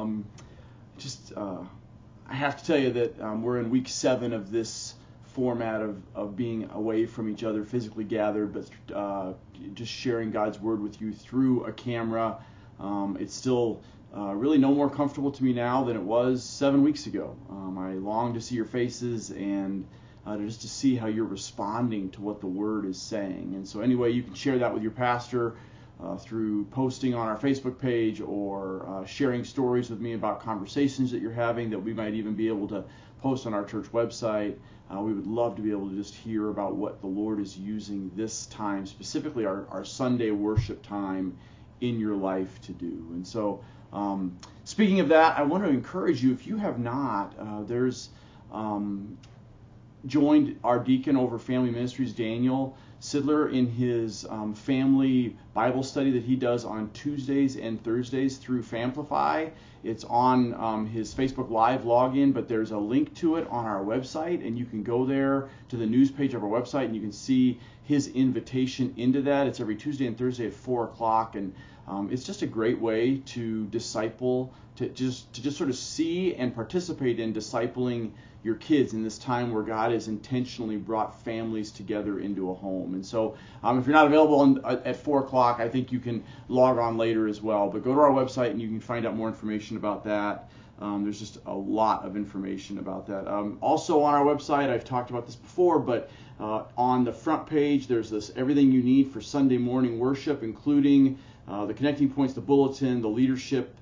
Um, just uh, I have to tell you that um, we're in week seven of this format of, of being away from each other, physically gathered, but uh, just sharing God's word with you through a camera. Um, it's still uh, really no more comfortable to me now than it was seven weeks ago. Um, I long to see your faces and uh, just to see how you're responding to what the word is saying. And so, anyway, you can share that with your pastor. Uh, through posting on our Facebook page or uh, sharing stories with me about conversations that you're having that we might even be able to post on our church website. Uh, we would love to be able to just hear about what the Lord is using this time, specifically our, our Sunday worship time, in your life to do. And so, um, speaking of that, I want to encourage you if you have not, uh, there's um, joined our deacon over Family Ministries, Daniel Sidler, in his um, family Bible study that he does on Tuesdays and Thursdays through Famplify. It's on um, his Facebook Live login, but there's a link to it on our website, and you can go there to the news page of our website, and you can see his invitation into that. It's every Tuesday and Thursday at four o'clock, and um, it's just a great way to disciple, to just to just sort of see and participate in discipling your kids in this time where God has intentionally brought families together into a home. And so, um, if you're not available on, uh, at 4 o'clock, I think you can log on later as well. But go to our website and you can find out more information about that. Um, there's just a lot of information about that. Um, also on our website, I've talked about this before, but uh, on the front page, there's this everything you need for Sunday morning worship, including uh, the connecting points, the bulletin, the leadership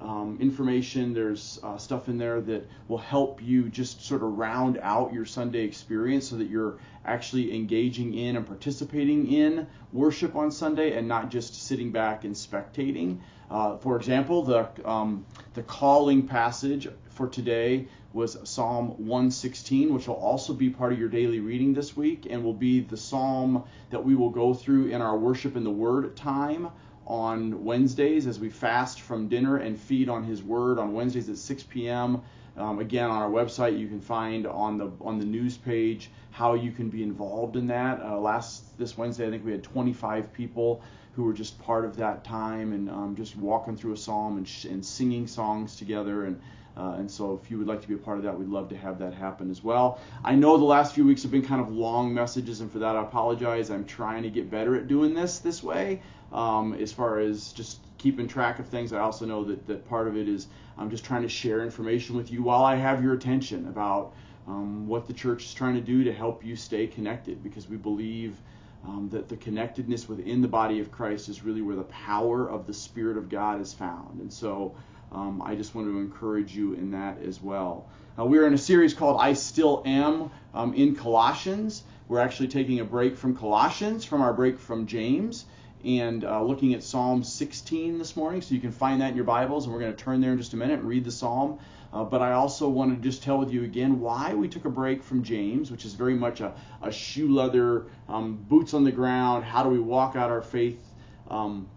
um, information. There's uh, stuff in there that will help you just sort of round out your Sunday experience so that you're actually engaging in and participating in worship on Sunday and not just sitting back and spectating. Uh, for example, the um, the calling passage for today was Psalm 116, which will also be part of your daily reading this week and will be the psalm that we will go through in our worship in the Word time on Wednesdays as we fast from dinner and feed on His Word on Wednesdays at 6 p.m. Um, again, on our website, you can find on the on the news page how you can be involved in that. Uh, last this Wednesday, I think we had 25 people who were just part of that time and um, just walking through a psalm and, sh- and singing songs together. And uh, and so, if you would like to be a part of that, we'd love to have that happen as well. I know the last few weeks have been kind of long messages, and for that, I apologize. I'm trying to get better at doing this this way um, as far as just keeping track of things. I also know that, that part of it is I'm just trying to share information with you while I have your attention about um, what the church is trying to do to help you stay connected because we believe um, that the connectedness within the body of Christ is really where the power of the Spirit of God is found. And so um, I just want to encourage you in that as well. Uh, we're in a series called I Still Am um, in Colossians. We're actually taking a break from Colossians from our break from James and uh, looking at Psalm 16 this morning. So you can find that in your Bibles, and we're going to turn there in just a minute and read the psalm. Uh, but I also want to just tell with you again why we took a break from James, which is very much a, a shoe leather, um, boots on the ground, how do we walk out our faith um,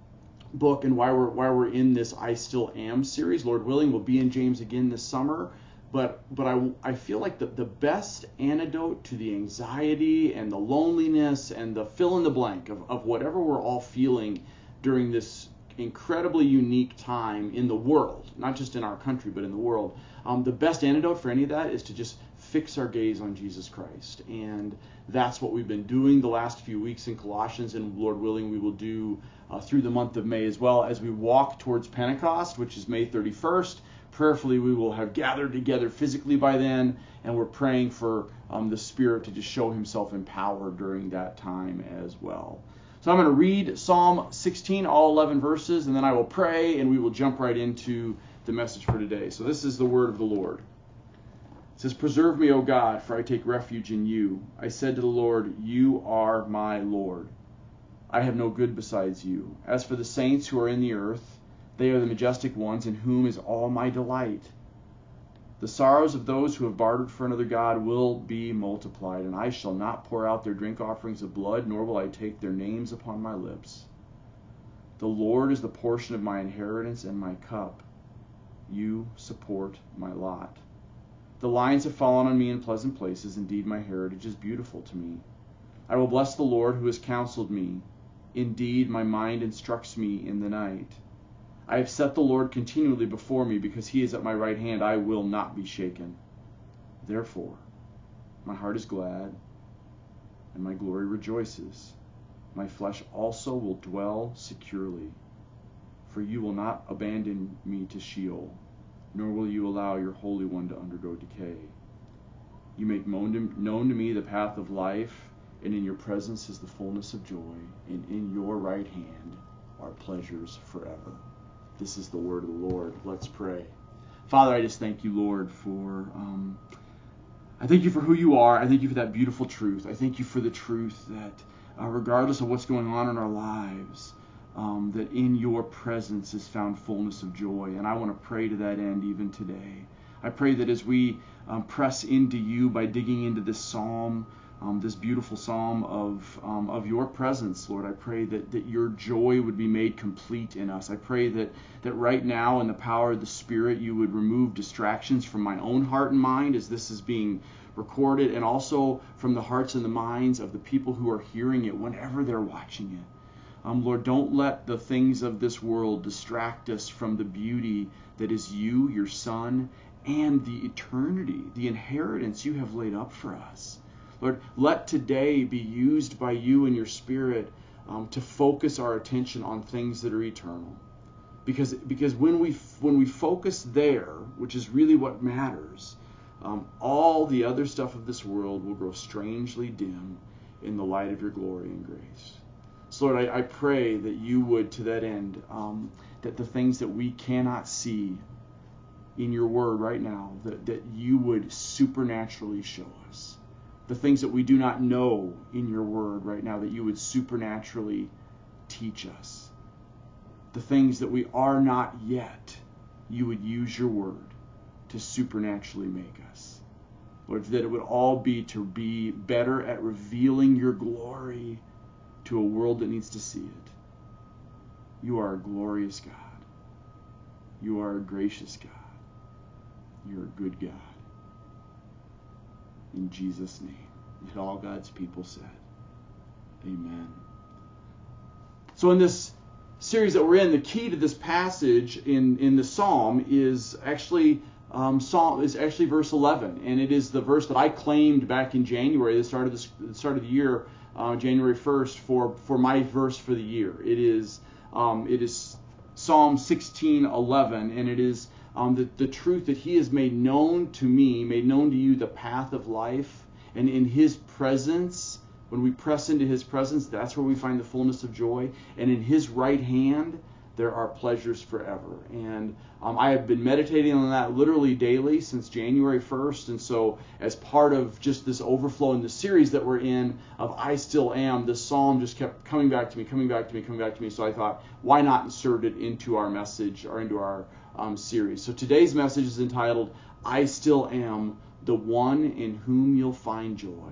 book, and why we're why we're in this I Still Am series. Lord willing, we'll be in James again this summer but but I, I feel like the, the best antidote to the anxiety and the loneliness and the fill in the blank of, of whatever we're all feeling during this incredibly unique time in the world, not just in our country, but in the world. Um, the best antidote for any of that is to just fix our gaze on Jesus Christ. And that's what we've been doing the last few weeks in Colossians, and Lord willing, we will do uh, through the month of May as well as we walk towards Pentecost, which is May 31st prayerfully we will have gathered together physically by then, and we're praying for um, the Spirit to just show Himself in power during that time as well. So I'm going to read Psalm 16, all 11 verses, and then I will pray, and we will jump right into the message for today. So this is the word of the Lord. It says, Preserve me, O God, for I take refuge in you. I said to the Lord, You are my Lord. I have no good besides you. As for the saints who are in the earth, they are the majestic ones in whom is all my delight. The sorrows of those who have bartered for another God will be multiplied, and I shall not pour out their drink offerings of blood, nor will I take their names upon my lips. The Lord is the portion of my inheritance and my cup. You support my lot. The lines have fallen on me in pleasant places. Indeed, my heritage is beautiful to me. I will bless the Lord who has counseled me. Indeed, my mind instructs me in the night. I have set the Lord continually before me because he is at my right hand. I will not be shaken. Therefore, my heart is glad and my glory rejoices. My flesh also will dwell securely, for you will not abandon me to Sheol, nor will you allow your Holy One to undergo decay. You make known to me the path of life, and in your presence is the fullness of joy, and in your right hand are pleasures forever. This is the word of the Lord. Let's pray. Father, I just thank you, Lord, for. Um, I thank you for who you are. I thank you for that beautiful truth. I thank you for the truth that, uh, regardless of what's going on in our lives, um, that in your presence is found fullness of joy. And I want to pray to that end even today. I pray that as we um, press into you by digging into this psalm, um, this beautiful psalm of, um, of your presence, Lord. I pray that, that your joy would be made complete in us. I pray that, that right now, in the power of the Spirit, you would remove distractions from my own heart and mind as this is being recorded, and also from the hearts and the minds of the people who are hearing it whenever they're watching it. Um, Lord, don't let the things of this world distract us from the beauty that is you, your Son, and the eternity, the inheritance you have laid up for us. Lord, let today be used by you and your Spirit um, to focus our attention on things that are eternal. Because, because when, we, when we focus there, which is really what matters, um, all the other stuff of this world will grow strangely dim in the light of your glory and grace. So, Lord, I, I pray that you would, to that end, um, that the things that we cannot see in your word right now, that, that you would supernaturally show us the things that we do not know in your word right now, that you would supernaturally teach us. The things that we are not yet, you would use your word to supernaturally make us. Lord, that it would all be to be better at revealing your glory to a world that needs to see it. You are a glorious God. You are a gracious God. You're a good God in Jesus' name. And all God's people said, Amen. So, in this series that we're in, the key to this passage in, in the psalm is actually um, psalm is actually verse 11, and it is the verse that I claimed back in January, the start of the, the start of the year, uh, January 1st, for for my verse for the year. It is um, it is Psalm 16:11, and it is um, the, the truth that He has made known to me, made known to you the path of life. And in His presence, when we press into His presence, that's where we find the fullness of joy. And in His right hand, there are pleasures forever. And um, I have been meditating on that literally daily since January 1st. And so, as part of just this overflow in the series that we're in of I Still Am, this psalm just kept coming back to me, coming back to me, coming back to me. So I thought, why not insert it into our message or into our um, series. So today's message is entitled, I Still Am the One in Whom You'll Find Joy.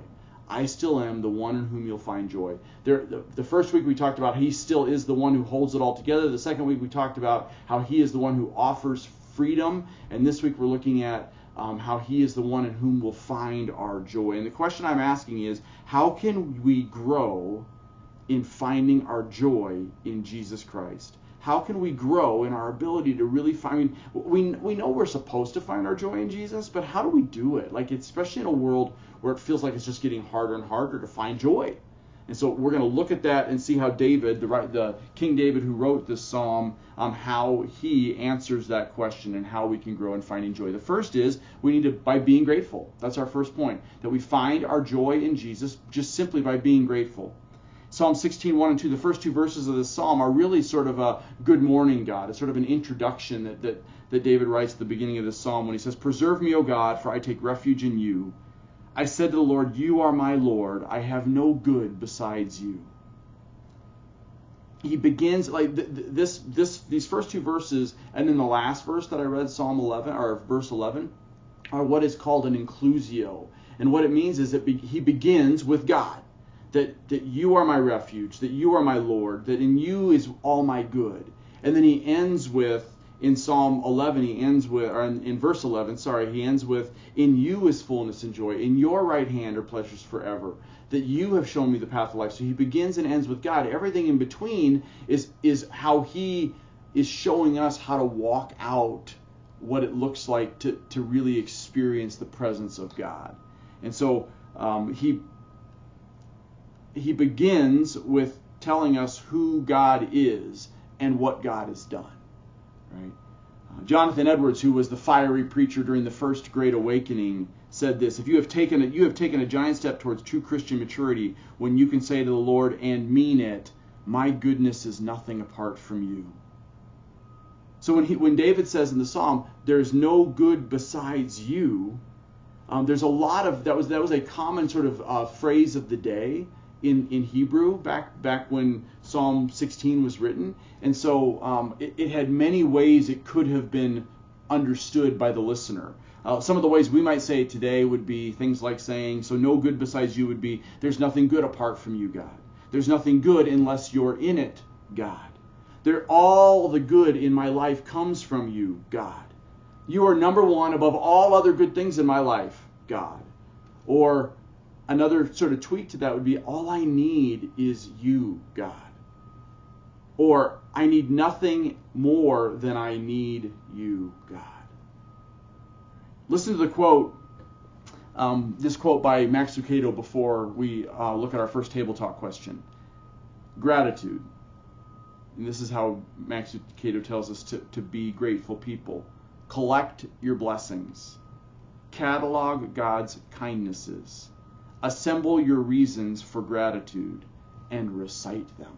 I still am the one in whom you'll find joy. There, the, the, first week we talked about he still is the one who holds it all together. The second week we talked about how he is the one who offers freedom. And this week we're looking at um, how he is the one in whom we'll find our joy. And the question I'm asking is how can we grow in finding our joy in Jesus Christ? How can we grow in our ability to really find we we know we're supposed to find our joy in Jesus, but how do we do it? Like especially in a world where it feels like it's just getting harder and harder to find joy. And so we're going to look at that and see how David, the the King David who wrote this psalm, um, how he answers that question and how we can grow in finding joy. The first is we need to by being grateful. That's our first point that we find our joy in Jesus just simply by being grateful. Psalm 16, 1 and 2, the first two verses of this psalm are really sort of a good morning, God. It's sort of an introduction that, that, that David writes at the beginning of this psalm when he says, Preserve me, O God, for I take refuge in you. I said to the Lord, You are my Lord. I have no good besides you. He begins like this, this, these first two verses, and then the last verse that I read, Psalm 11 or verse 11, are what is called an inclusio. And what it means is that he begins with God that, that you are my refuge, that you are my Lord, that in you is all my good. And then he ends with, in Psalm 11, he ends with, or in, in verse 11, sorry, he ends with, In you is fullness and joy. In your right hand are pleasures forever. That you have shown me the path of life. So he begins and ends with God. Everything in between is, is how he is showing us how to walk out what it looks like to, to really experience the presence of God. And so um, he he begins with telling us who God is and what God has done. Right? Uh, Jonathan Edwards, who was the fiery preacher during the first Great Awakening, said this: If you have taken a, you have taken a giant step towards true Christian maturity when you can say to the Lord and mean it, "My goodness is nothing apart from you." So when he, when David says in the psalm, "There's no good besides you," um, there's a lot of that was that was a common sort of uh, phrase of the day in in Hebrew back back when Psalm 16 was written, and so um, it, it, had many ways it could have been understood by the listener. Uh, some of the ways we might say it today would be things like saying, "So no good besides you would be there's nothing good apart from you, God. There's nothing good unless you're in it, God." There, all the good in my life comes from you, God. You are number one above all other good things in my life, God. Or another sort of tweak to that would be all I need is you, God. Or I need nothing more than I need you, God. Listen to the quote, um, this quote by Max Lucado before we uh, look at our first table talk question. Gratitude and this is how Max Lucado tells us to, to be grateful people. Collect your blessings. Catalog God's kindnesses. Assemble your reasons for gratitude and recite them.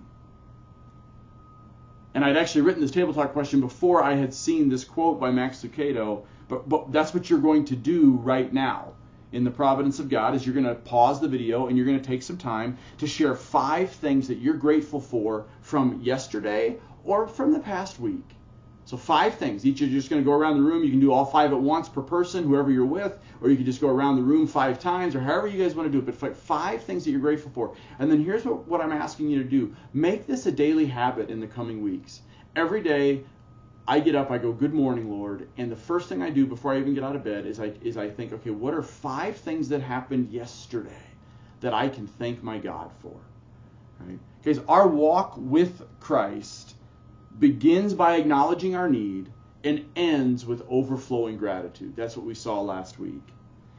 And I'd actually written this table talk question before I had seen this quote by Max Lucado, but, but that's what you're going to do right now in the providence of God is you're going to pause the video and you're going to take some time to share five things that you're grateful for from yesterday or from the past week. So five things. Each of you just going to go around the room. You can do all five at once per person, whoever you're with, or you can just go around the room five times, or however you guys want to do it. But five things that you're grateful for. And then here's what, what I'm asking you to do. Make this a daily habit in the coming weeks. Every day, I get up, I go, "Good morning, Lord," and the first thing I do before I even get out of bed is I is I think, okay, what are five things that happened yesterday that I can thank my God for? Right? Because our walk with Christ begins by acknowledging our need and ends with overflowing gratitude. That's what we saw last week.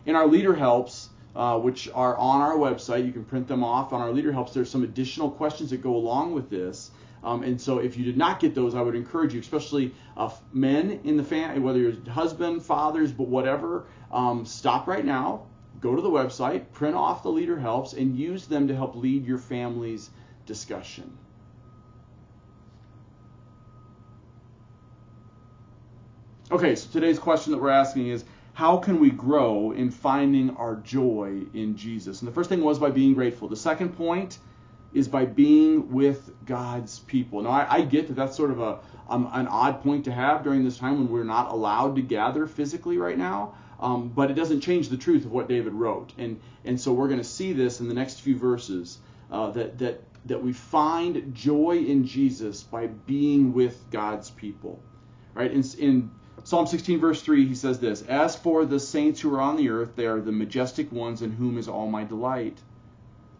In our leader helps, uh, which are on our website, you can print them off on our leader helps. There's some additional questions that go along with this um, and so if you did not get those, I would encourage you, especially uh, men in the family, whether you're husband, fathers, but whatever, um, stop right now, go to the website, print off the leader helps, and use them to help lead your family's discussion. Okay, so today's question that we're asking is how can we grow in finding our joy in Jesus? And the first thing was by being grateful. The second point is by being with God's people. Now, I, I get that that's sort of a um, an odd point to have during this time when we're not allowed to gather physically right now. Um, but it doesn't change the truth of what David wrote, and and so we're going to see this in the next few verses uh, that that that we find joy in Jesus by being with God's people, right? In, in Psalm 16 verse 3 he says this: As for the saints who are on the earth, they are the majestic ones in whom is all my delight.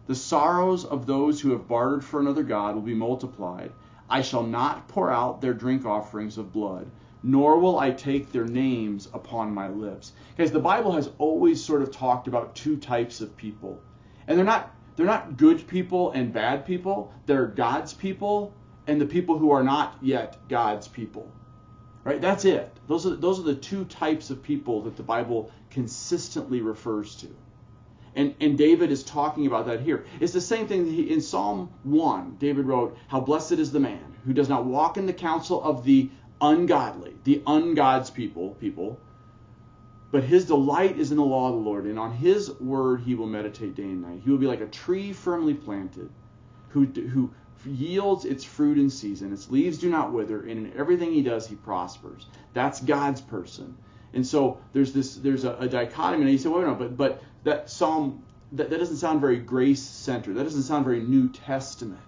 The sorrows of those who have bartered for another God will be multiplied. I shall not pour out their drink offerings of blood, nor will I take their names upon my lips. Because the Bible has always sort of talked about two types of people. And they're not they're not good people and bad people. They're God's people and the people who are not yet God's people. Right? That's it. Those are those are the two types of people that the Bible consistently refers to. And, and David is talking about that here. It's the same thing he, in Psalm 1. David wrote, How blessed is the man who does not walk in the counsel of the ungodly, the ungod's people, people, but his delight is in the law of the Lord, and on his word he will meditate day and night. He will be like a tree firmly planted, who, who yields its fruit in season. Its leaves do not wither, and in everything he does he prospers. That's God's person. And so there's this there's a, a dichotomy. And you say, well, no, but but that Psalm that, that doesn't sound very grace centered. That doesn't sound very New Testament.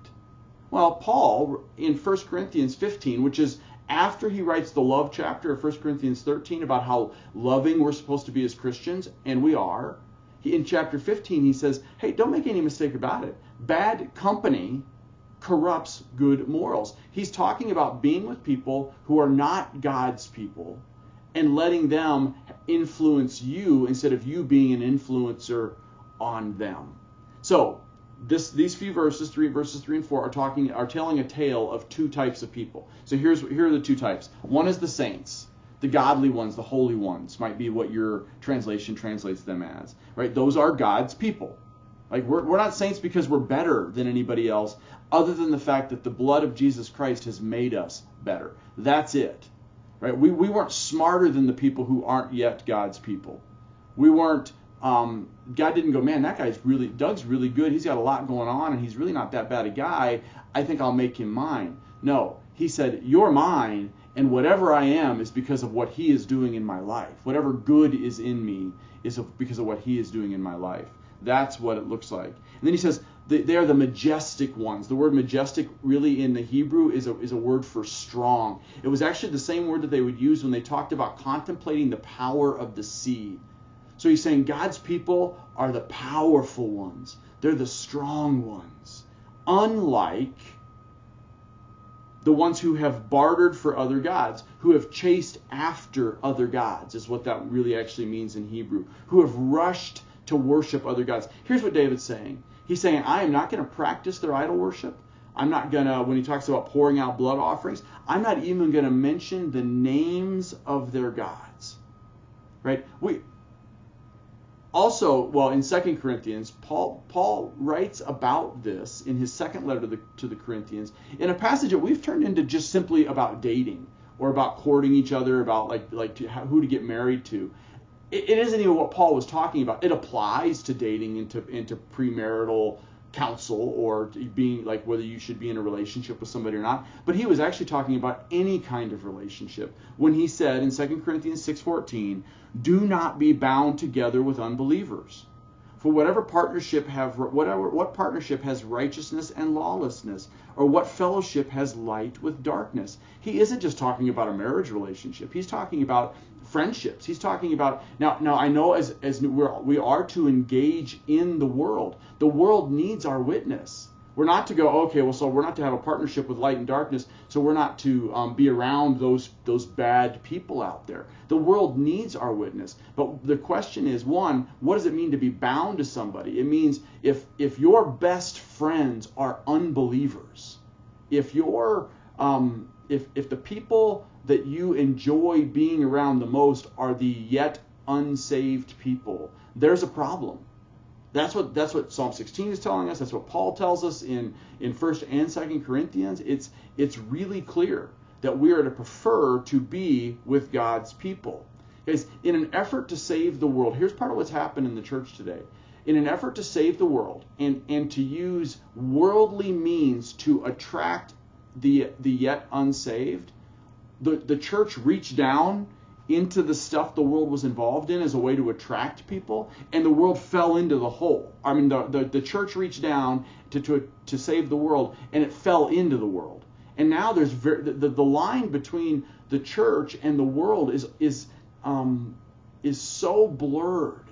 Well, Paul in 1 Corinthians 15, which is after he writes the love chapter of 1 Corinthians 13 about how loving we're supposed to be as Christians, and we are, in chapter 15 he says, hey, don't make any mistake about it. Bad company corrupts good morals. He's talking about being with people who are not God's people and letting them influence you instead of you being an influencer on them. So, this, these few verses, three verses three and four, are talking are telling a tale of two types of people. So here's here are the two types. One is the saints, the godly ones, the holy ones, might be what your translation translates them as. Right? Those are God's people. Like we're, we're not saints because we're better than anybody else, other than the fact that the blood of Jesus Christ has made us better. That's it. Right? We, we weren't smarter than the people who aren't yet God's people. We weren't um, God didn't go, man, that guy's really, Doug's really good. He's got a lot going on, and he's really not that bad a guy. I think I'll make him mine. No, he said, you're mine, and whatever I am is because of what he is doing in my life. Whatever good is in me is because of what he is doing in my life. That's what it looks like. And then he says, they are the majestic ones. The word majestic really in the Hebrew is a, is a word for strong. It was actually the same word that they would use when they talked about contemplating the power of the sea. So he's saying God's people are the powerful ones, they're the strong ones. Unlike the ones who have bartered for other gods, who have chased after other gods, is what that really actually means in Hebrew, who have rushed to worship other gods. Here's what David's saying He's saying, I am not going to practice their idol worship. I'm not going to, when he talks about pouring out blood offerings, I'm not even going to mention the names of their gods. Right? We, also, well, in Second Corinthians, Paul Paul writes about this in his second letter to the to the Corinthians in a passage that we've turned into just simply about dating or about courting each other, about like like to, who to get married to. It, it isn't even what Paul was talking about. It applies to dating into into premarital counsel or being like whether you should be in a relationship with somebody or not but he was actually talking about any kind of relationship when he said in 2 corinthians 6.14 do not be bound together with unbelievers for whatever partnership have whatever what partnership has righteousness and lawlessness or what fellowship has light with darkness he isn't just talking about a marriage relationship he's talking about friendships. He's talking about now. Now I know as as we're, we are to engage in the world. The world needs our witness. We're not to go okay. Well, so we're not to have a partnership with light and darkness. So we're not to um, be around those those bad people out there. The world needs our witness. But the question is, one, what does it mean to be bound to somebody? It means if if your best friends are unbelievers, if your um, if if the people that you enjoy being around the most are the yet unsaved people, there's a problem. That's what that's what Psalm 16 is telling us. That's what Paul tells us in in First and Second Corinthians. It's it's really clear that we are to prefer to be with God's people. Guys, in an effort to save the world, here's part of what's happened in the church today. In an effort to save the world and, and to use worldly means to attract the the yet unsaved, the, the church reached down into the stuff the world was involved in as a way to attract people, and the world fell into the hole. I mean, the, the, the church reached down to, to, to save the world, and it fell into the world. And now there's very, the, the line between the church and the world is is um, is so blurred,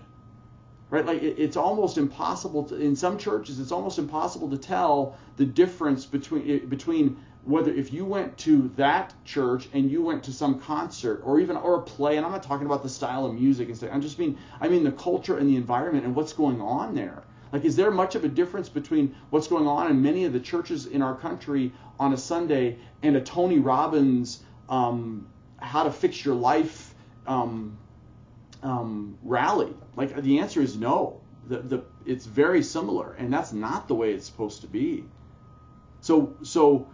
right? Like it, it's almost impossible to in some churches it's almost impossible to tell the difference between between whether if you went to that church and you went to some concert or even or a play and i'm not talking about the style of music and stuff i'm just mean i mean the culture and the environment and what's going on there. Like is there much of a difference between what's going on in many of the churches in our country on a sunday and a tony robbins um, how to fix your life um, um, rally? Like the answer is no. The, the it's very similar and that's not the way it's supposed to be. So so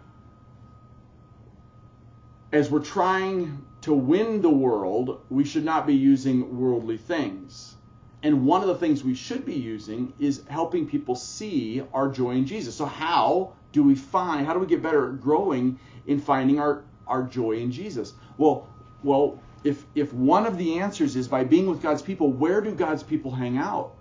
as we're trying to win the world, we should not be using worldly things. And one of the things we should be using is helping people see our joy in Jesus. So how do we find how do we get better at growing in finding our, our joy in Jesus? Well, well, if if one of the answers is by being with God's people, where do God's people hang out?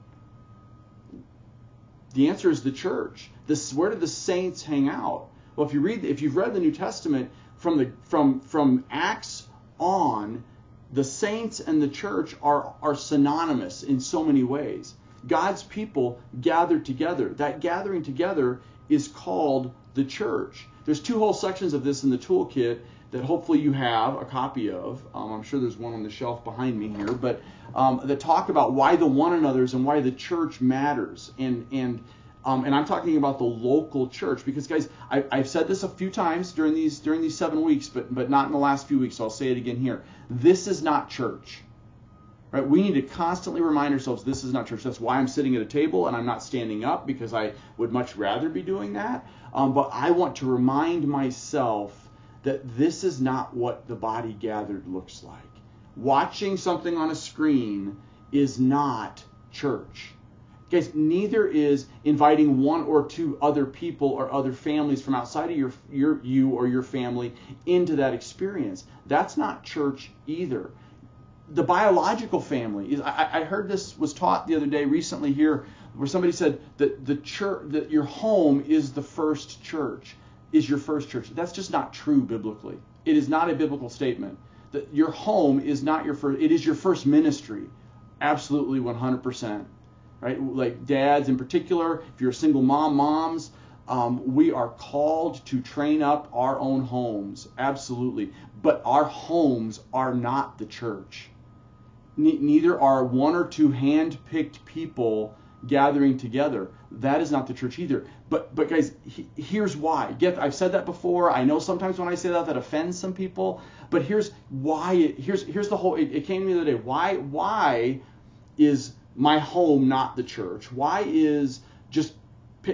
The answer is the church. This where do the saints hang out? Well, if you read if you've read the New Testament, from the from from Acts on, the saints and the church are are synonymous in so many ways. God's people gathered together. That gathering together is called the church. There's two whole sections of this in the toolkit that hopefully you have a copy of. Um, I'm sure there's one on the shelf behind me here, but um, that talk about why the one another's and why the church matters. And and um, and I'm talking about the local church because guys, I, I've said this a few times during these during these seven weeks, but but not in the last few weeks. So I'll say it again here. This is not church. Right? We need to constantly remind ourselves this is not church. That's why I'm sitting at a table and I'm not standing up because I would much rather be doing that. Um, but I want to remind myself that this is not what the body gathered looks like. Watching something on a screen is not church. Guys, neither is inviting one or two other people or other families from outside of your, your you or your family into that experience. That's not church either. The biological family is I, I, heard this was taught the other day recently here where somebody said that the church that your home is the first church is your first church. That's just not true biblically. It is not a biblical statement. That your home is not your first it is your first ministry. Absolutely 100% right like dads in particular if you're a single mom moms um, we are called to train up our own homes absolutely but our homes are not the church neither are one or two hand-picked people gathering together. That is not the church either. But but guys, he, here's why. Get I've said that before. I know sometimes when I say that that offends some people. But here's why. It, here's here's the whole. It, it came to me the other day. Why why is my home not the church? Why is just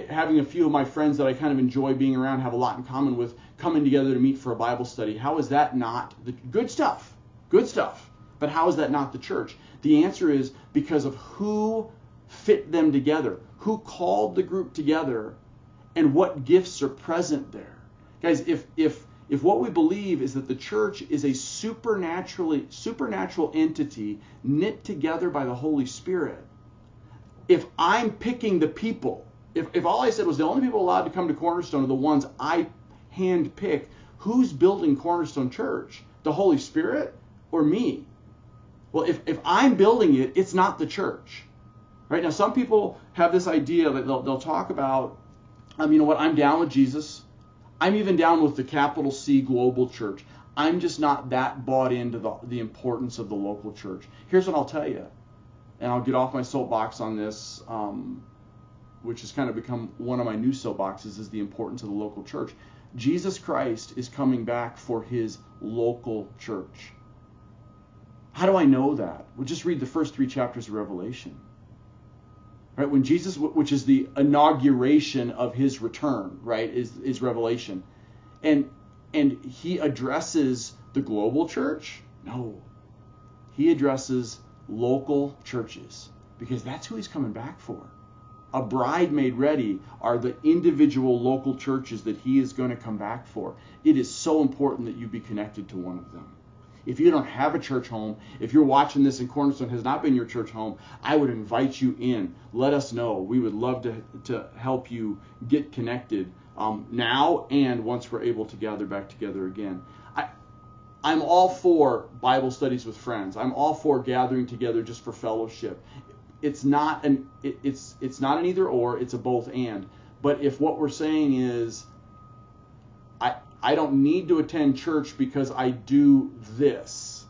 having a few of my friends that I kind of enjoy being around, have a lot in common with, coming together to meet for a Bible study? How is that not the good stuff? Good stuff. But how is that not the church? The answer is because of who fit them together, who called the group together, and what gifts are present there. Guys, if if if what we believe is that the church is a supernaturally supernatural entity knit together by the Holy Spirit, if I'm picking the people, if, if all I said was the only people allowed to come to Cornerstone are the ones I hand pick, who's building Cornerstone Church? The Holy Spirit or me? Well, if, if I'm building it, it's not the church. Right now, some people have this idea that they'll, they'll talk about, um, you know what, I'm down with Jesus. I'm even down with the capital C global church. I'm just not that bought into the, the importance of the local church. Here's what I'll tell you, and I'll get off my soapbox on this, um, which has kind of become one of my new soapboxes, is the importance of the local church. Jesus Christ is coming back for his local church. How do I know that? Well, just read the first three chapters of Revelation. Right? When Jesus, which is the inauguration of his return, right, is, is Revelation. And and he addresses the global church? No. He addresses local churches because that's who he's coming back for. A bride made ready are the individual local churches that he is going to come back for. It is so important that you be connected to one of them. If you don't have a church home, if you're watching this and Cornerstone has not been your church home, I would invite you in. Let us know. We would love to, to help you get connected um, now and once we're able to gather back together again. I, I'm all for Bible studies with friends. I'm all for gathering together just for fellowship. It's not an it, it's it's not an either or. It's a both and. But if what we're saying is I don't need to attend church because I do this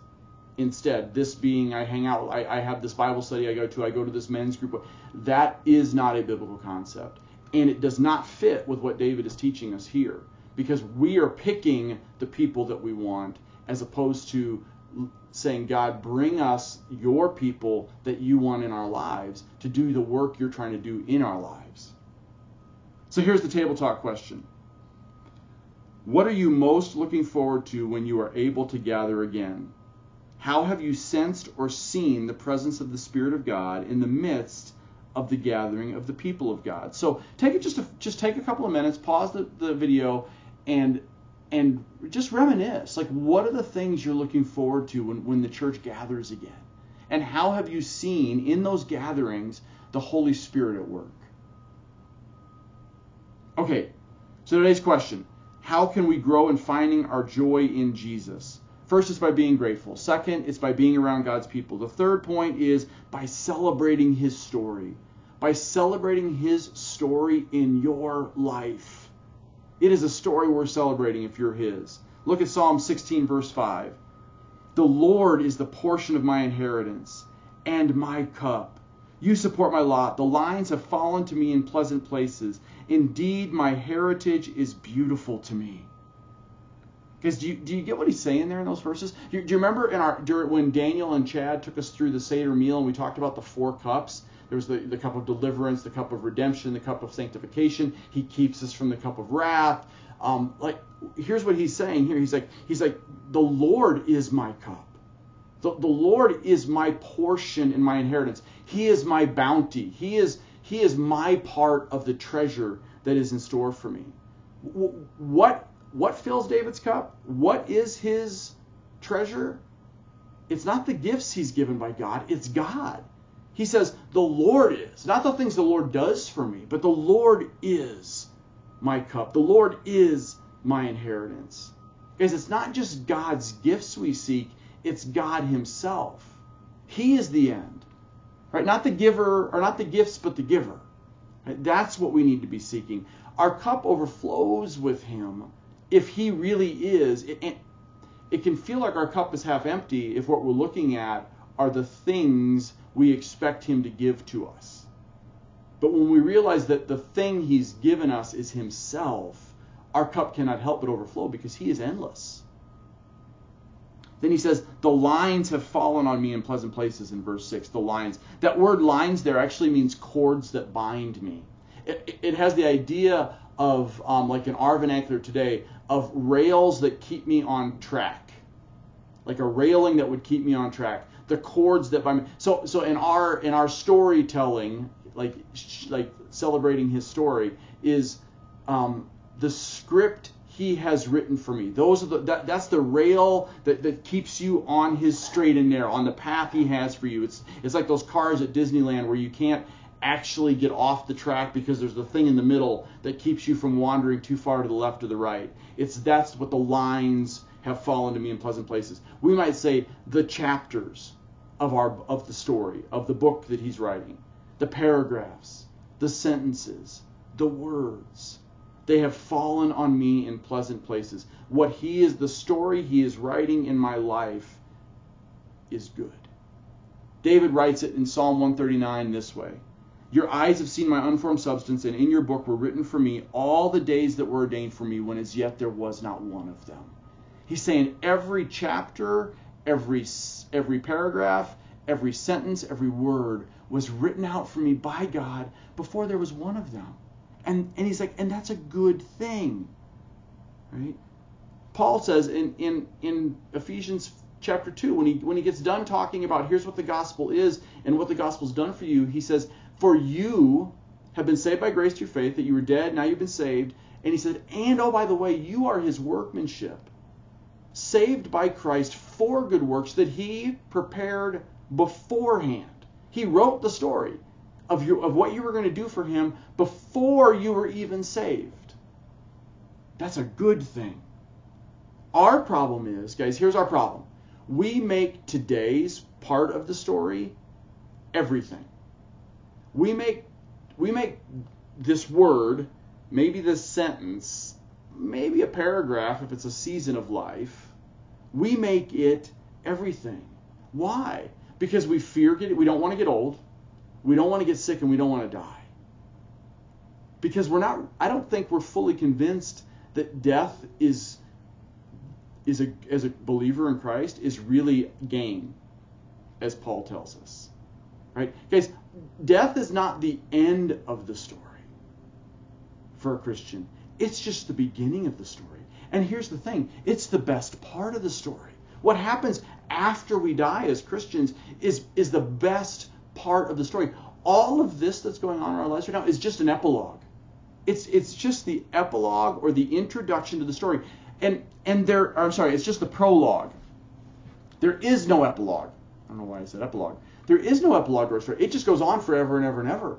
instead. This being I hang out, I, I have this Bible study I go to, I go to this men's group. That is not a biblical concept. And it does not fit with what David is teaching us here because we are picking the people that we want as opposed to saying, God, bring us your people that you want in our lives to do the work you're trying to do in our lives. So here's the table talk question what are you most looking forward to when you are able to gather again? How have you sensed or seen the presence of the Spirit of God in the midst of the gathering of the people of God? So take it just a, just take a couple of minutes, pause the, the video, and and just reminisce. Like, what are the things you're looking forward to when, when the church gathers again? And how have you seen in those gatherings the Holy Spirit at work? Okay, so today's question how can we grow in finding our joy in Jesus? First is by being grateful. Second, it's by being around God's people. The third point is by celebrating his story. By celebrating his story in your life. It is a story worth celebrating if you're His. Look at Psalm 16, verse 5. The Lord is the portion of my inheritance and my cup. You support my lot. The lines have fallen to me in pleasant places. Indeed, my heritage is beautiful to me. Because do you, do you get what he's saying there in those verses? Do you, do you remember in our during, when Daniel and Chad took us through the Seder meal and we talked about the four cups? There was the, the cup of deliverance, the cup of redemption, the cup of sanctification. He keeps us from the cup of wrath. Um, like here's what he's saying here. He's like he's like the Lord is my cup. The, the Lord is my portion and my inheritance. He is my bounty. He is he is my part of the treasure that is in store for me. What what fills David's cup? What is his treasure? It's not the gifts he's given by God, it's God. He says, The Lord is. Not the things the Lord does for me, but the Lord is my cup. The Lord is my inheritance. Because it's not just God's gifts we seek, it's God Himself. He is the end. Right? Not the giver, or not the gifts, but the giver. Right? That's what we need to be seeking. Our cup overflows with Him if he really is, it, it can feel like our cup is half empty if what we're looking at are the things we expect him to give to us. But when we realize that the thing he's given us is himself, our cup cannot help but overflow because he is endless. Then he says, The lines have fallen on me in pleasant places in verse 6. The lines. That word lines there actually means cords that bind me. It, it has the idea of, um, like in our vernacular today, of rails that keep me on track, like a railing that would keep me on track. The cords that bind me. So so in our in our storytelling, like like celebrating his story, is um, the script he has written for me. Those are the that, that's the rail that, that keeps you on his straight and narrow, on the path he has for you. It's it's like those cars at Disneyland where you can't actually get off the track because there's the thing in the middle that keeps you from wandering too far to the left or the right. It's that's what the lines have fallen to me in pleasant places. We might say the chapters of our of the story, of the book that he's writing, the paragraphs, the sentences, the words. They have fallen on me in pleasant places. What he is, the story he is writing in my life is good. David writes it in Psalm 139 this way your eyes have seen my unformed substance, and in your book were written for me all the days that were ordained for me, when as yet there was not one of them. He's saying every chapter, every every paragraph, every sentence, every word was written out for me by God before there was one of them. And and he's like, and that's a good thing. Right? Paul says in in in Ephesians chapter 2 when he when he gets done talking about here's what the gospel is and what the gospel's done for you, he says, for you have been saved by grace through faith, that you were dead, now you've been saved. And he said, And oh, by the way, you are his workmanship, saved by Christ for good works that he prepared beforehand. He wrote the story of, your, of what you were going to do for him before you were even saved. That's a good thing. Our problem is, guys, here's our problem. We make today's part of the story everything we make we make this word, maybe this sentence, maybe a paragraph if it's a season of life, we make it everything. Why? Because we fear getting we don't want to get old, we don't want to get sick and we don't want to die. Because we're not I don't think we're fully convinced that death is is a as a believer in Christ is really gain as Paul tells us. Right? Guys, death is not the end of the story for a Christian. It's just the beginning of the story. And here's the thing it's the best part of the story. What happens after we die as Christians is, is the best part of the story. All of this that's going on in our lives right now is just an epilogue. It's, it's just the epilogue or the introduction to the story. And, and there, I'm sorry, it's just the prologue. There is no epilogue. I don't know why I said epilogue. There is no epilogue our story. It just goes on forever and ever and ever.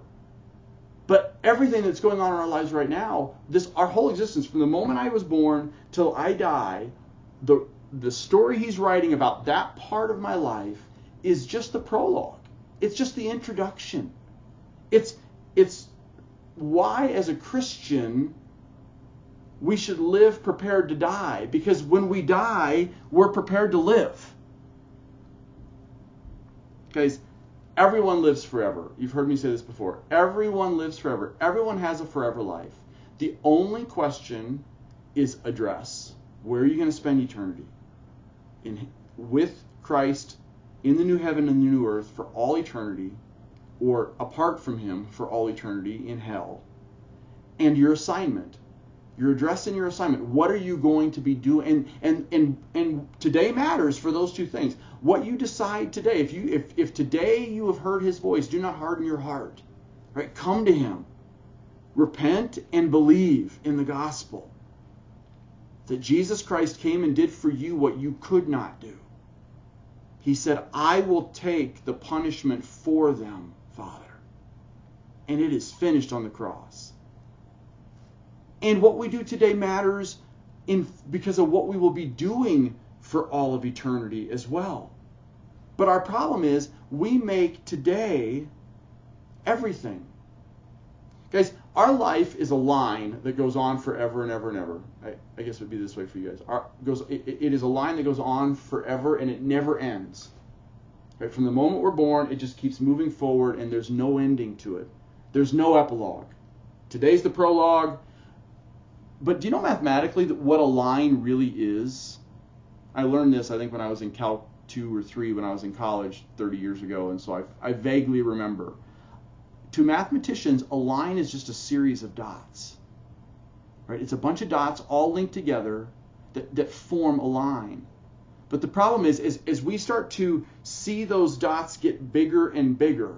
But everything that's going on in our lives right now, this our whole existence, from the moment I was born till I die, the the story he's writing about that part of my life is just the prologue. It's just the introduction. It's it's why as a Christian we should live prepared to die because when we die, we're prepared to live. Guys, everyone lives forever. You've heard me say this before. Everyone lives forever. Everyone has a forever life. The only question is address. Where are you going to spend eternity? In with Christ in the new heaven and the new earth for all eternity or apart from him for all eternity in hell. And your assignment your address and your assignment. What are you going to be doing? And and and and today matters for those two things. What you decide today. If you if if today you have heard His voice, do not harden your heart. Right? Come to Him. Repent and believe in the gospel. That Jesus Christ came and did for you what you could not do. He said, I will take the punishment for them, Father. And it is finished on the cross. And what we do today matters in because of what we will be doing for all of eternity as well. But our problem is we make today everything. Guys, our life is a line that goes on forever and ever and ever. I, I guess it would be this way for you guys. Our, goes, it, it is a line that goes on forever and it never ends. Right? From the moment we're born, it just keeps moving forward and there's no ending to it. There's no epilogue. Today's the prologue. But do you know mathematically what a line really is? I learned this, I think, when I was in Calc 2 or 3 when I was in college 30 years ago, and so I, I vaguely remember. To mathematicians, a line is just a series of dots. Right? It's a bunch of dots all linked together that, that form a line. But the problem is, is, as we start to see those dots get bigger and bigger,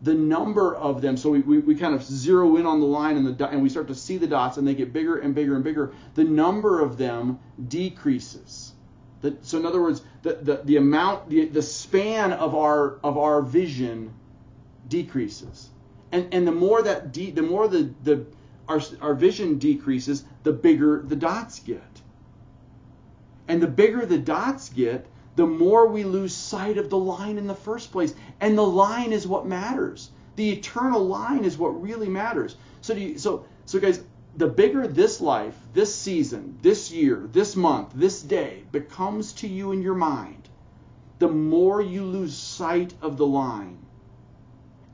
the number of them. So we, we, we, kind of zero in on the line and, the, and we start to see the dots and they get bigger and bigger and bigger. The number of them decreases. The, so in other words, the, the, the amount, the, the span of our of our vision decreases. And, and the more that de, the more the, the our, our vision decreases, the bigger the dots get. And the bigger the dots get, the more we lose sight of the line in the first place. And the line is what matters. The eternal line is what really matters. So you, so so guys, the bigger this life, this season, this year, this month, this day becomes to you in your mind, the more you lose sight of the line.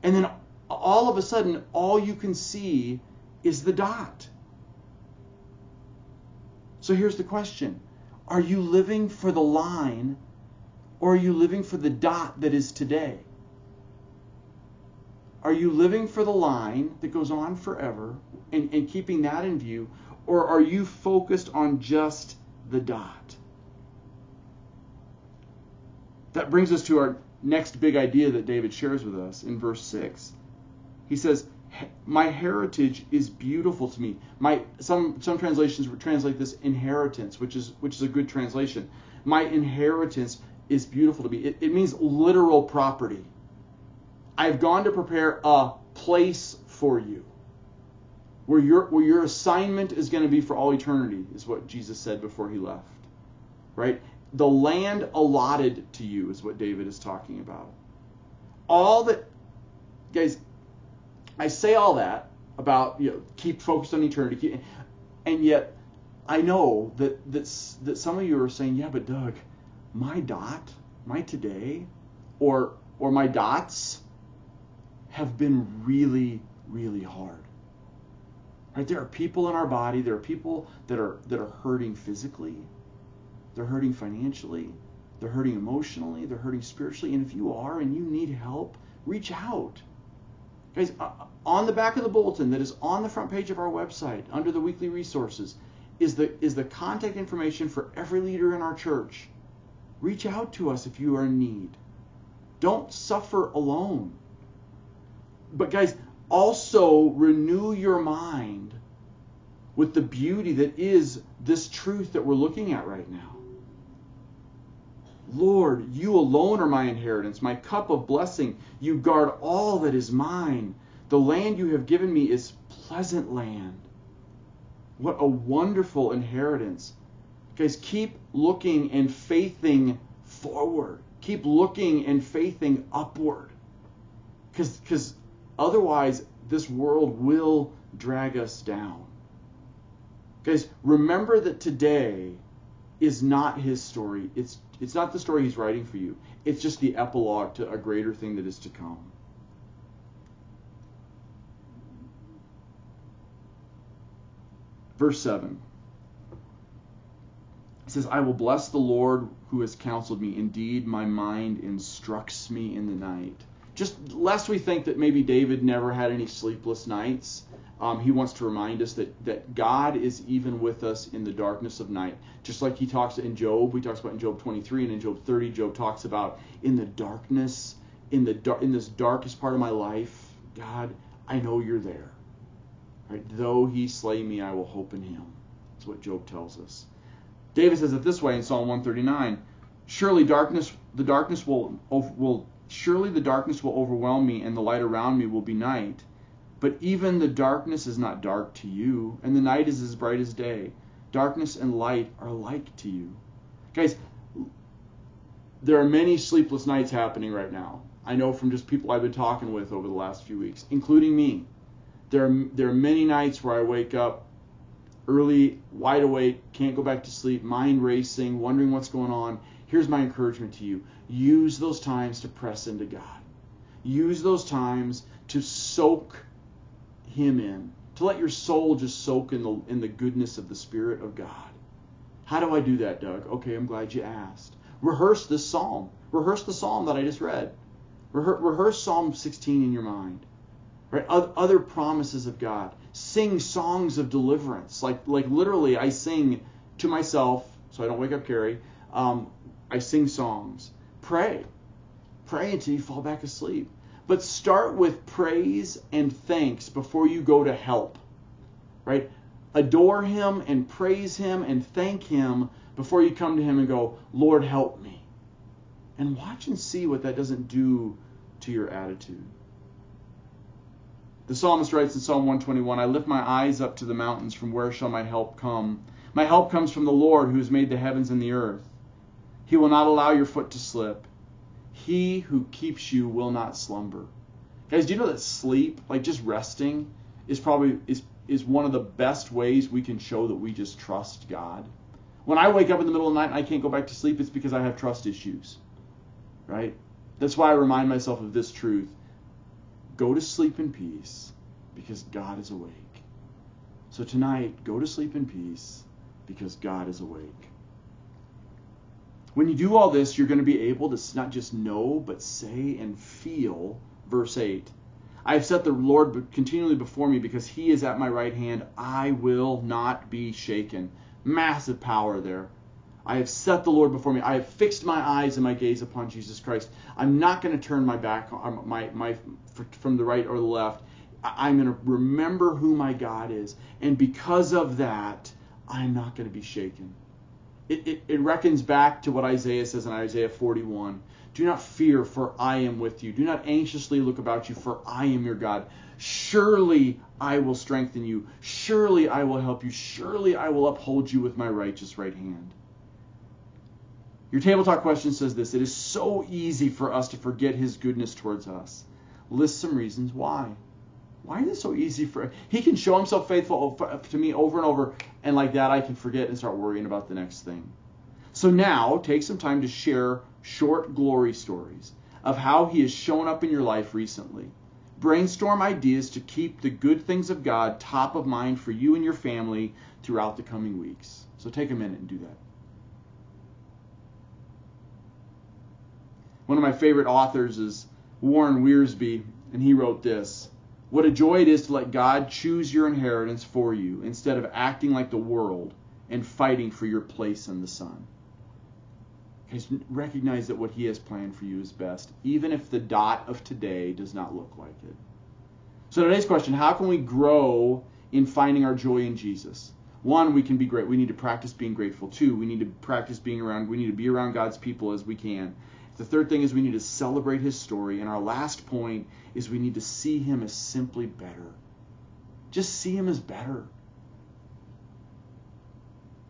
And then all of a sudden all you can see is the dot. So here's the question. Are you living for the line or are you living for the dot that is today? Are you living for the line that goes on forever and, and keeping that in view? Or are you focused on just the dot? That brings us to our next big idea that David shares with us in verse 6. He says, My heritage is beautiful to me. My some some translations translate this inheritance, which is which is a good translation. My inheritance is beautiful to me. It, it means literal property. I've gone to prepare a place for you. Where your where your assignment is going to be for all eternity is what Jesus said before he left. Right? The land allotted to you is what David is talking about. All that guys I say all that about you know keep focused on eternity and yet I know that that that some of you are saying, "Yeah, but Doug, my dot, my today, or or my dots have been really, really hard. Right? There are people in our body, there are people that are that are hurting physically, they're hurting financially, they're hurting emotionally, they're hurting spiritually. And if you are and you need help, reach out. Guys, uh, on the back of the bulletin that is on the front page of our website under the weekly resources is the is the contact information for every leader in our church Reach out to us if you are in need. Don't suffer alone. But, guys, also renew your mind with the beauty that is this truth that we're looking at right now. Lord, you alone are my inheritance, my cup of blessing. You guard all that is mine. The land you have given me is pleasant land. What a wonderful inheritance. Guys, keep looking and faithing forward. Keep looking and faithing upward. Because otherwise, this world will drag us down. Guys, remember that today is not his story. It's it's not the story he's writing for you. It's just the epilogue to a greater thing that is to come. Verse 7. It says, I will bless the Lord who has counseled me. Indeed, my mind instructs me in the night. Just lest we think that maybe David never had any sleepless nights, um, he wants to remind us that, that God is even with us in the darkness of night. Just like he talks in Job, we talks about in Job 23 and in Job 30, Job talks about in the darkness, in the dar- in this darkest part of my life, God, I know you're there. Right? Though he slay me, I will hope in him. That's what Job tells us. David says it this way in Psalm 139: Surely darkness, the darkness will will surely the darkness will overwhelm me, and the light around me will be night. But even the darkness is not dark to you, and the night is as bright as day. Darkness and light are alike to you. Guys, there are many sleepless nights happening right now. I know from just people I've been talking with over the last few weeks, including me. There are, there are many nights where I wake up early, wide awake, can't go back to sleep, mind racing, wondering what's going on. Here's my encouragement to you use those times to press into God. Use those times to soak Him in, to let your soul just soak in the, in the goodness of the Spirit of God. How do I do that, Doug? Okay, I'm glad you asked. Rehearse this psalm. Rehearse the psalm that I just read. Rehearse, rehearse Psalm 16 in your mind. Right? Other promises of God. Sing songs of deliverance. Like, like literally, I sing to myself, so I don't wake up Carrie. Um, I sing songs. Pray. Pray until you fall back asleep. But start with praise and thanks before you go to help. Right? Adore him and praise him and thank him before you come to him and go, Lord, help me. And watch and see what that doesn't do to your attitude. The psalmist writes in Psalm 121 I lift my eyes up to the mountains, from where shall my help come? My help comes from the Lord who has made the heavens and the earth. He will not allow your foot to slip. He who keeps you will not slumber. Guys, do you know that sleep, like just resting, is probably is is one of the best ways we can show that we just trust God. When I wake up in the middle of the night and I can't go back to sleep, it's because I have trust issues. Right? That's why I remind myself of this truth. Go to sleep in peace because God is awake. So tonight, go to sleep in peace because God is awake. When you do all this, you're going to be able to not just know, but say and feel. Verse 8 I have set the Lord continually before me because he is at my right hand. I will not be shaken. Massive power there. I have set the Lord before me. I have fixed my eyes and my gaze upon Jesus Christ. I'm not going to turn my back um, my, my, from the right or the left. I'm going to remember who my God is. And because of that, I'm not going to be shaken. It, it, it reckons back to what Isaiah says in Isaiah 41. Do not fear, for I am with you. Do not anxiously look about you, for I am your God. Surely I will strengthen you. Surely I will help you. Surely I will uphold you with my righteous right hand. Your table talk question says this It is so easy for us to forget his goodness towards us. List some reasons why. Why is it so easy for he can show himself faithful to me over and over, and like that I can forget and start worrying about the next thing. So now take some time to share short glory stories of how he has shown up in your life recently. Brainstorm ideas to keep the good things of God top of mind for you and your family throughout the coming weeks. So take a minute and do that. One of my favorite authors is Warren Wiersbe, and he wrote this What a joy it is to let God choose your inheritance for you instead of acting like the world and fighting for your place in the sun. Recognize that what He has planned for you is best, even if the dot of today does not look like it. So today's question how can we grow in finding our joy in Jesus? One, we can be great. We need to practice being grateful. Two, we need to practice being around. We need to be around God's people as we can. The third thing is we need to celebrate his story. And our last point is we need to see him as simply better. Just see him as better.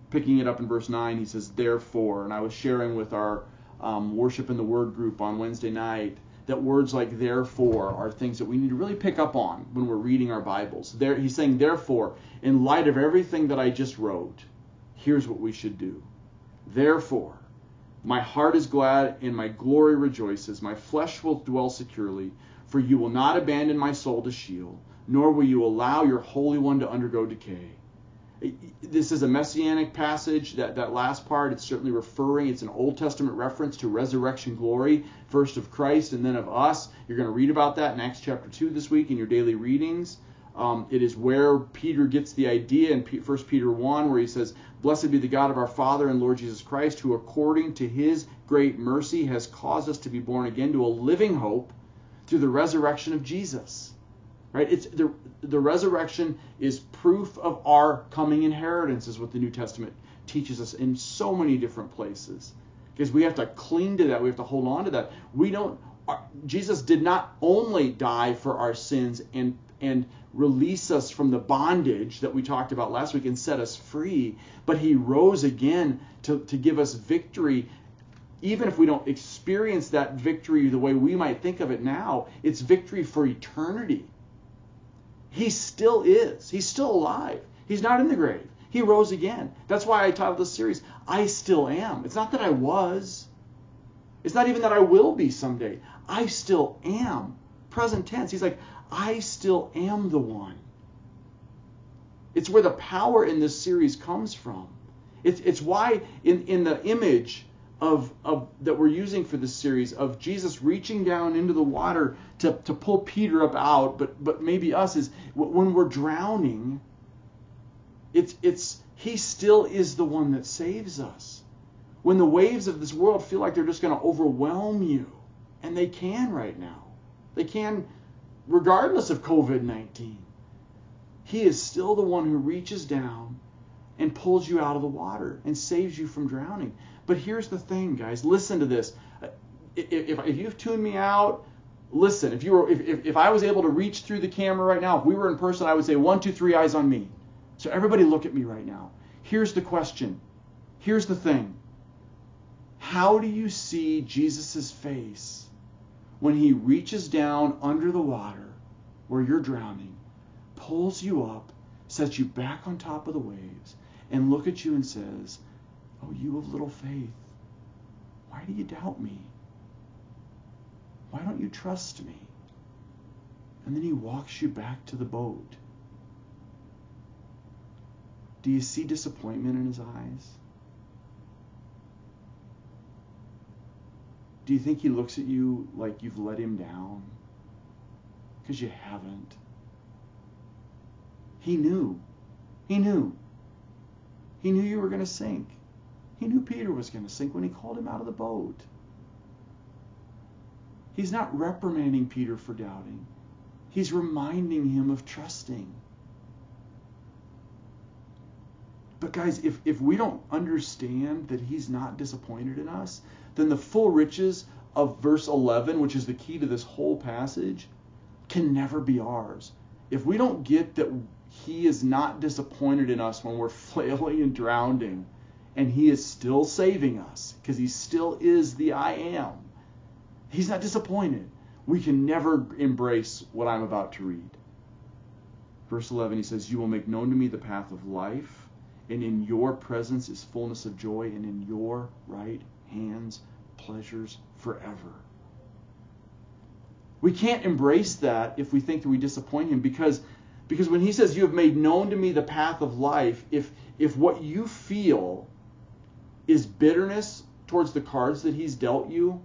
Picking it up in verse 9, he says, Therefore, and I was sharing with our um, Worship in the Word group on Wednesday night that words like therefore are things that we need to really pick up on when we're reading our Bibles. There, he's saying, therefore, in light of everything that I just wrote, here's what we should do. Therefore, my heart is glad and my glory rejoices. My flesh will dwell securely, for you will not abandon my soul to Sheol, nor will you allow your Holy One to undergo decay this is a messianic passage. That, that last part, it's certainly referring, it's an Old Testament reference to resurrection glory, first of Christ and then of us. You're going to read about that in Acts chapter 2 this week in your daily readings. Um, it is where Peter gets the idea in 1 Peter 1, where he says, Blessed be the God of our Father and Lord Jesus Christ, who according to his great mercy has caused us to be born again to a living hope through the resurrection of Jesus right? It's the the resurrection is proof of our coming inheritance, is what the New Testament teaches us in so many different places. Because we have to cling to that, we have to hold on to that. We don't. Jesus did not only die for our sins and and release us from the bondage that we talked about last week and set us free, but he rose again to, to give us victory even if we don't experience that victory the way we might think of it now, it's victory for eternity. He still is. He's still alive. He's not in the grave. He rose again. That's why I titled this series, I Still Am. It's not that I was. It's not even that I will be someday. I still am. Present tense. He's like, I still am the one. It's where the power in this series comes from. It's, it's why in, in the image of, of that we're using for this series of Jesus reaching down into the water to, to pull Peter up out, but but maybe us is when we're drowning, it's it's he still is the one that saves us. When the waves of this world feel like they're just going to overwhelm you, and they can right now. They can regardless of COVID-19. He is still the one who reaches down and pulls you out of the water and saves you from drowning. But here's the thing, guys. Listen to this. If, if, if you've tuned me out, listen. If you were, if, if, if I was able to reach through the camera right now, if we were in person, I would say one, two, three, eyes on me. So everybody, look at me right now. Here's the question. Here's the thing. How do you see Jesus' face when he reaches down under the water where you're drowning, pulls you up, sets you back on top of the waves, and look at you and says, Oh, you of little faith, why do you doubt me? Why don't you trust me? And then he walks you back to the boat. Do you see disappointment in his eyes? Do you think he looks at you like you've let him down? Because you haven't. He knew. He knew. He knew you were going to sink. He knew Peter was going to sink when he called him out of the boat. He's not reprimanding Peter for doubting, he's reminding him of trusting. But, guys, if, if we don't understand that he's not disappointed in us, then the full riches of verse 11, which is the key to this whole passage, can never be ours. If we don't get that he is not disappointed in us when we're flailing and drowning, and he is still saving us because he still is the I am. He's not disappointed. We can never embrace what I'm about to read. Verse 11, he says, You will make known to me the path of life, and in your presence is fullness of joy, and in your right hands pleasures forever. We can't embrace that if we think that we disappoint him because because when he says you have made known to me the path of life if if what you feel is bitterness towards the cards that he's dealt you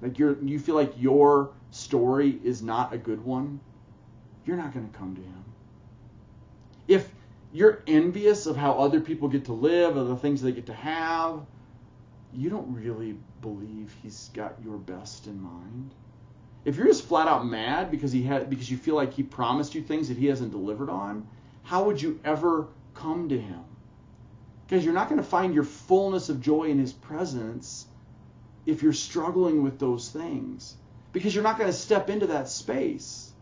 like you're you feel like your story is not a good one you're not going to come to him if you're envious of how other people get to live or the things they get to have you don't really believe he's got your best in mind if you're just flat out mad because he had because you feel like he promised you things that he hasn't delivered on how would you ever come to him because you're not going to find your fullness of joy in his presence if you're struggling with those things. Because you're not going to step into that space.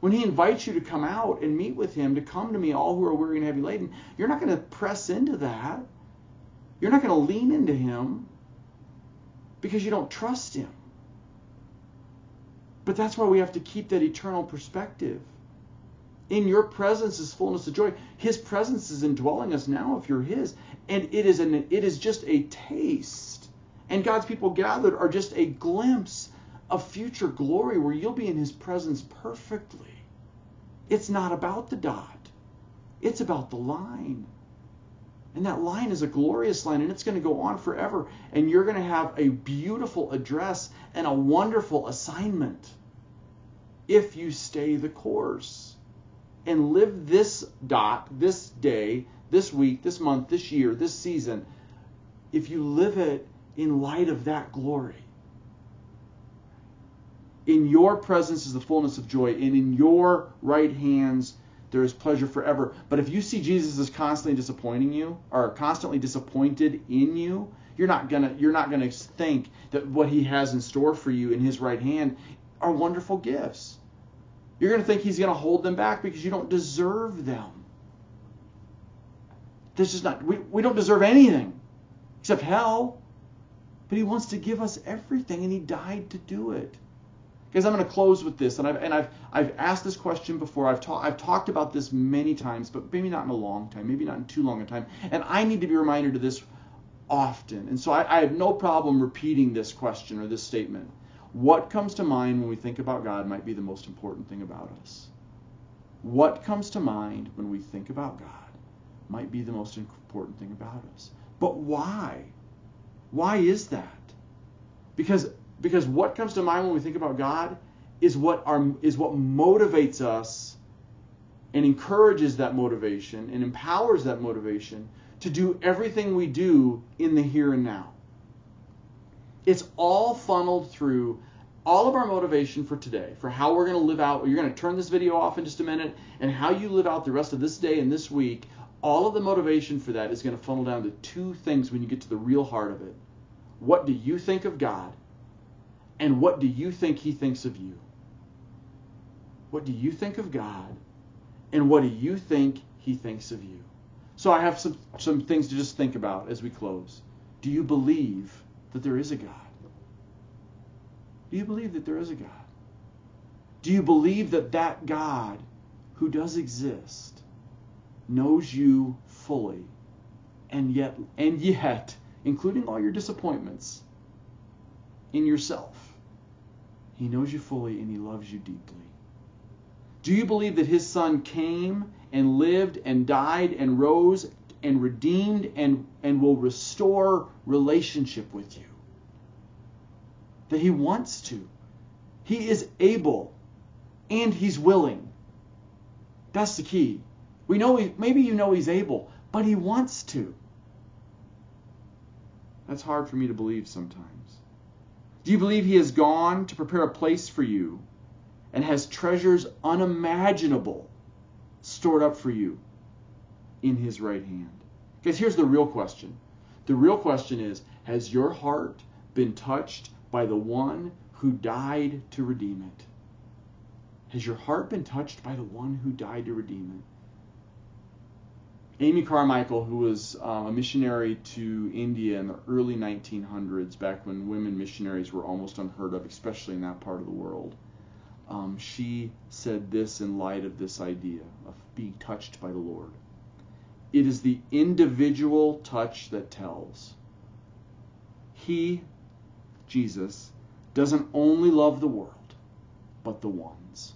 When he invites you to come out and meet with him, to come to me, all who are weary and heavy laden, you're not going to press into that. You're not going to lean into him because you don't trust him. But that's why we have to keep that eternal perspective. In your presence is fullness of joy. His presence is indwelling us now if you're his. And it is an it is just a taste. And God's people gathered are just a glimpse of future glory where you'll be in his presence perfectly. It's not about the dot. It's about the line. And that line is a glorious line, and it's going to go on forever. And you're going to have a beautiful address and a wonderful assignment if you stay the course and live this dot, this day, this week, this month, this year, this season. If you live it in light of that glory. In your presence is the fullness of joy, and in your right hands there is pleasure forever. But if you see Jesus as constantly disappointing you or constantly disappointed in you, you're not gonna you're not gonna think that what he has in store for you in his right hand are wonderful gifts. You're gonna think he's gonna hold them back because you don't deserve them. This is not we, we don't deserve anything except hell. But he wants to give us everything and he died to do it. Guys, I'm going to close with this, and I've and I've I've asked this question before. I've talked I've talked about this many times, but maybe not in a long time, maybe not in too long a time. And I need to be reminded of this often. And so I, I have no problem repeating this question or this statement. What comes to mind when we think about God might be the most important thing about us. What comes to mind when we think about God might be the most important thing about us. But why? Why is that? Because because what comes to mind when we think about God is what our is what motivates us and encourages that motivation and empowers that motivation to do everything we do in the here and now. It's all funneled through all of our motivation for today, for how we're going to live out. You're going to turn this video off in just a minute, and how you live out the rest of this day and this week. All of the motivation for that is going to funnel down to two things when you get to the real heart of it. What do you think of God? And what do you think he thinks of you? What do you think of God? And what do you think he thinks of you? So I have some, some things to just think about as we close. Do you believe that there is a God? Do you believe that there is a God? Do you believe that that God who does exist knows you fully and yet and yet including all your disappointments in yourself he knows you fully and he loves you deeply. Do you believe that his son came and lived and died and rose and redeemed and, and will restore relationship with you? That he wants to. He is able and he's willing. That's the key. We know he, maybe you know he's able, but he wants to. That's hard for me to believe sometimes. Do you believe he has gone to prepare a place for you and has treasures unimaginable stored up for you in his right hand? Because here's the real question. The real question is Has your heart been touched by the one who died to redeem it? Has your heart been touched by the one who died to redeem it? Amy Carmichael, who was um, a missionary to India in the early 1900s, back when women missionaries were almost unheard of, especially in that part of the world, um, she said this in light of this idea of being touched by the Lord. It is the individual touch that tells. He, Jesus, doesn't only love the world, but the ones.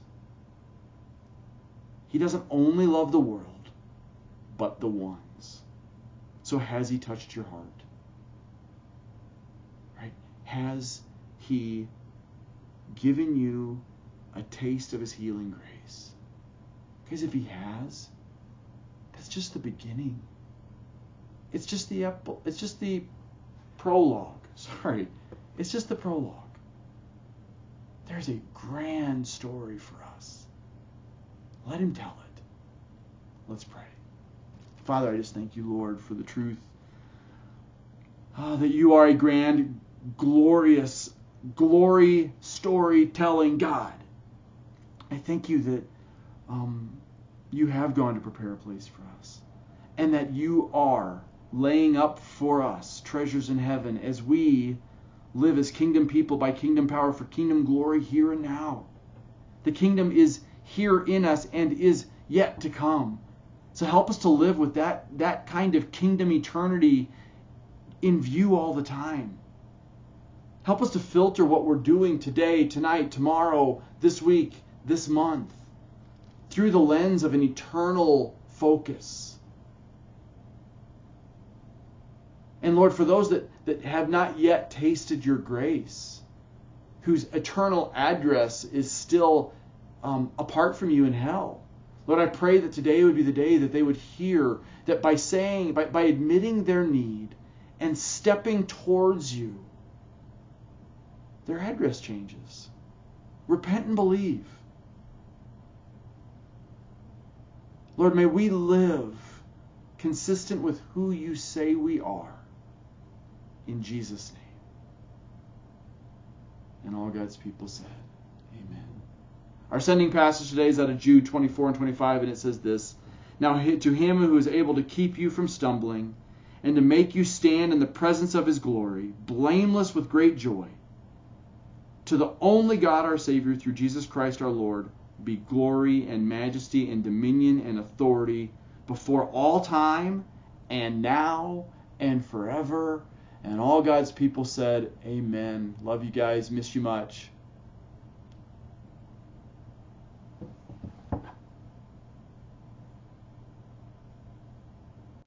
He doesn't only love the world but the ones. So has he touched your heart? Right? Has he given you a taste of his healing grace? Because if he has, that's just the beginning. It's just the it's just the prologue. Sorry. It's just the prologue. There's a grand story for us. Let him tell it. Let's pray. Father, I just thank you, Lord, for the truth uh, that you are a grand, glorious, glory storytelling God. I thank you that um, you have gone to prepare a place for us and that you are laying up for us treasures in heaven as we live as kingdom people by kingdom power for kingdom glory here and now. The kingdom is here in us and is yet to come. So help us to live with that, that kind of kingdom eternity in view all the time. Help us to filter what we're doing today, tonight, tomorrow, this week, this month through the lens of an eternal focus. And Lord, for those that, that have not yet tasted your grace, whose eternal address is still um, apart from you in hell, Lord, I pray that today would be the day that they would hear that by saying, by, by admitting their need and stepping towards you, their address changes. Repent and believe. Lord, may we live consistent with who you say we are. In Jesus' name. And all God's people said. Our sending passage today is out of Jude 24 and 25, and it says this Now to him who is able to keep you from stumbling and to make you stand in the presence of his glory, blameless with great joy, to the only God our Savior through Jesus Christ our Lord be glory and majesty and dominion and authority before all time and now and forever. And all God's people said, Amen. Love you guys. Miss you much.